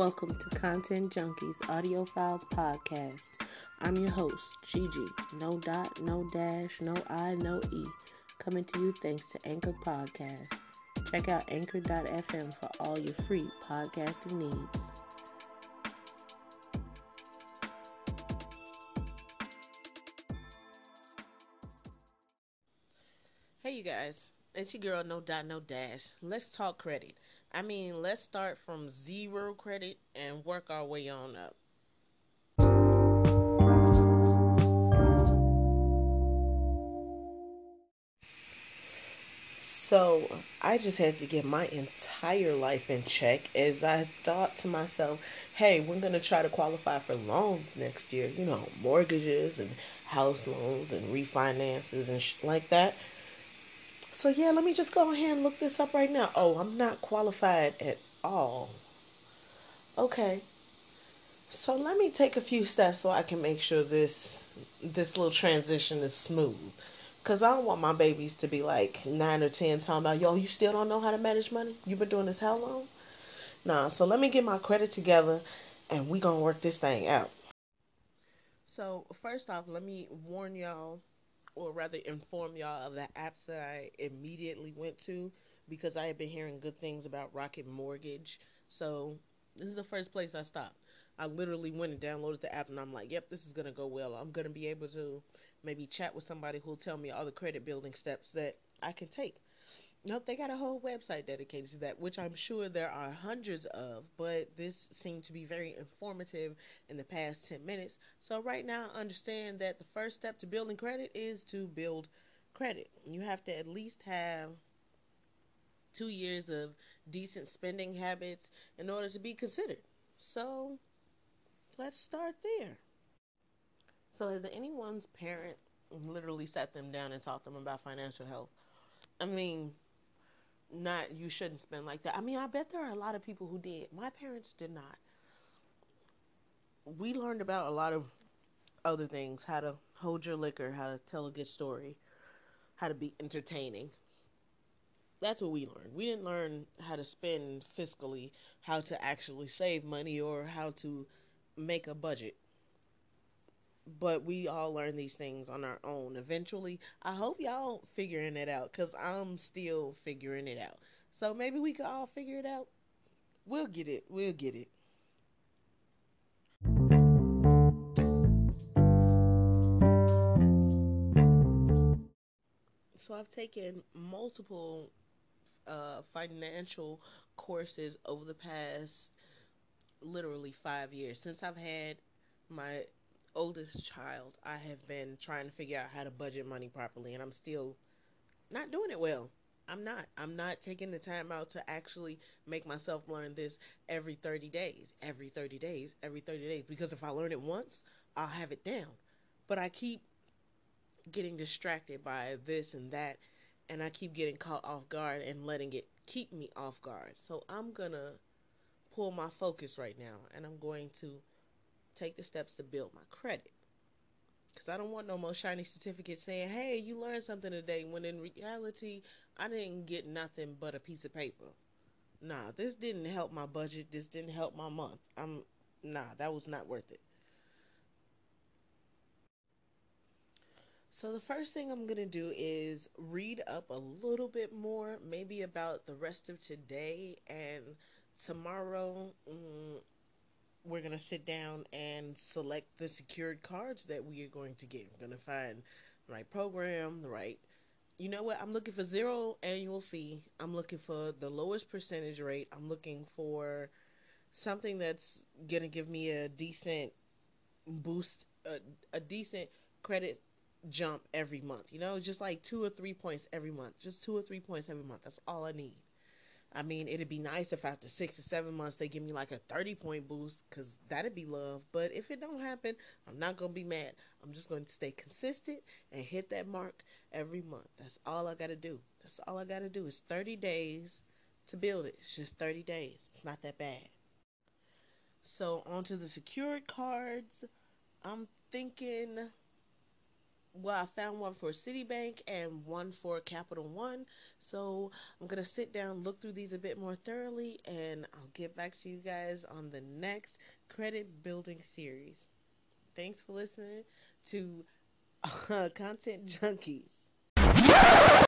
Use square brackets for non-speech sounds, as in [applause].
Welcome to Content Junkies Audio Files Podcast. I'm your host, Gigi. No dot, no dash, no I, no E. Coming to you thanks to Anchor Podcast. Check out anchor.fm for all your free podcasting needs. Hey, you guys. It's your girl, no dot, no dash. Let's talk credit. I mean, let's start from zero credit and work our way on up. So, I just had to get my entire life in check as I thought to myself, hey, we're going to try to qualify for loans next year. You know, mortgages and house loans and refinances and sh- like that. So, yeah, let me just go ahead and look this up right now. Oh, I'm not qualified at all. Okay. So, let me take a few steps so I can make sure this this little transition is smooth. Cause I don't want my babies to be like nine or ten talking about, yo, you still don't know how to manage money? You've been doing this how long? Nah, so let me get my credit together and we gonna work this thing out. So first off, let me warn y'all or rather inform y'all of the apps that I immediately went to because I had been hearing good things about Rocket Mortgage. So this is the first place I stopped. I literally went and downloaded the app and I'm like, yep, this is gonna go well. I'm gonna be able to maybe chat with somebody who'll tell me all the credit building steps that I can take. Nope, they got a whole website dedicated to that, which I'm sure there are hundreds of, but this seemed to be very informative in the past 10 minutes. So, right now, understand that the first step to building credit is to build credit. You have to at least have two years of decent spending habits in order to be considered. So, let's start there. So, has anyone's parent literally sat them down and taught them about financial health? I mean, not you shouldn't spend like that. I mean, I bet there are a lot of people who did. My parents did not. We learned about a lot of other things how to hold your liquor, how to tell a good story, how to be entertaining. That's what we learned. We didn't learn how to spend fiscally, how to actually save money, or how to make a budget. But we all learn these things on our own. Eventually, I hope y'all figuring it out because I'm still figuring it out. So maybe we could all figure it out. We'll get it. We'll get it. So I've taken multiple uh, financial courses over the past literally five years since I've had my oldest child. I have been trying to figure out how to budget money properly, and I'm still not doing it well. I'm not. I'm not taking the time out to actually make myself learn this every 30 days, every 30 days, every 30 days. Because if I learn it once, I'll have it down. But I keep getting distracted by this and that, and I keep getting caught off guard and letting it keep me off guard. So I'm gonna pull my focus right now, and I'm going to take the steps to build my credit. Because I don't want no more shiny certificates saying, hey, you learned something today, when in reality, I didn't get nothing but a piece of paper. Nah, this didn't help my budget. This didn't help my month. I'm, nah, that was not worth it. So, the first thing I'm going to do is read up a little bit more, maybe about the rest of today and tomorrow. Mm, we're going to sit down and select the secured cards that we are going to get. We're going to find the right program, the right. You know what? I'm looking for zero annual fee. I'm looking for the lowest percentage rate. I'm looking for something that's going to give me a decent boost, a, a decent credit jump every month. You know, just like two or three points every month. Just two or three points every month. That's all I need. I mean, it'd be nice if after six or seven months they give me like a 30 point boost because that'd be love. But if it don't happen, I'm not going to be mad. I'm just going to stay consistent and hit that mark every month. That's all I got to do. That's all I got to do. is 30 days to build it. It's just 30 days. It's not that bad. So, onto the secured cards. I'm thinking well, I found one for Citibank and one for Capital One. So I'm going to sit down, look through these a bit more thoroughly, and I'll get back to you guys on the next credit building series. Thanks for listening to [laughs] uh, Content Junkies.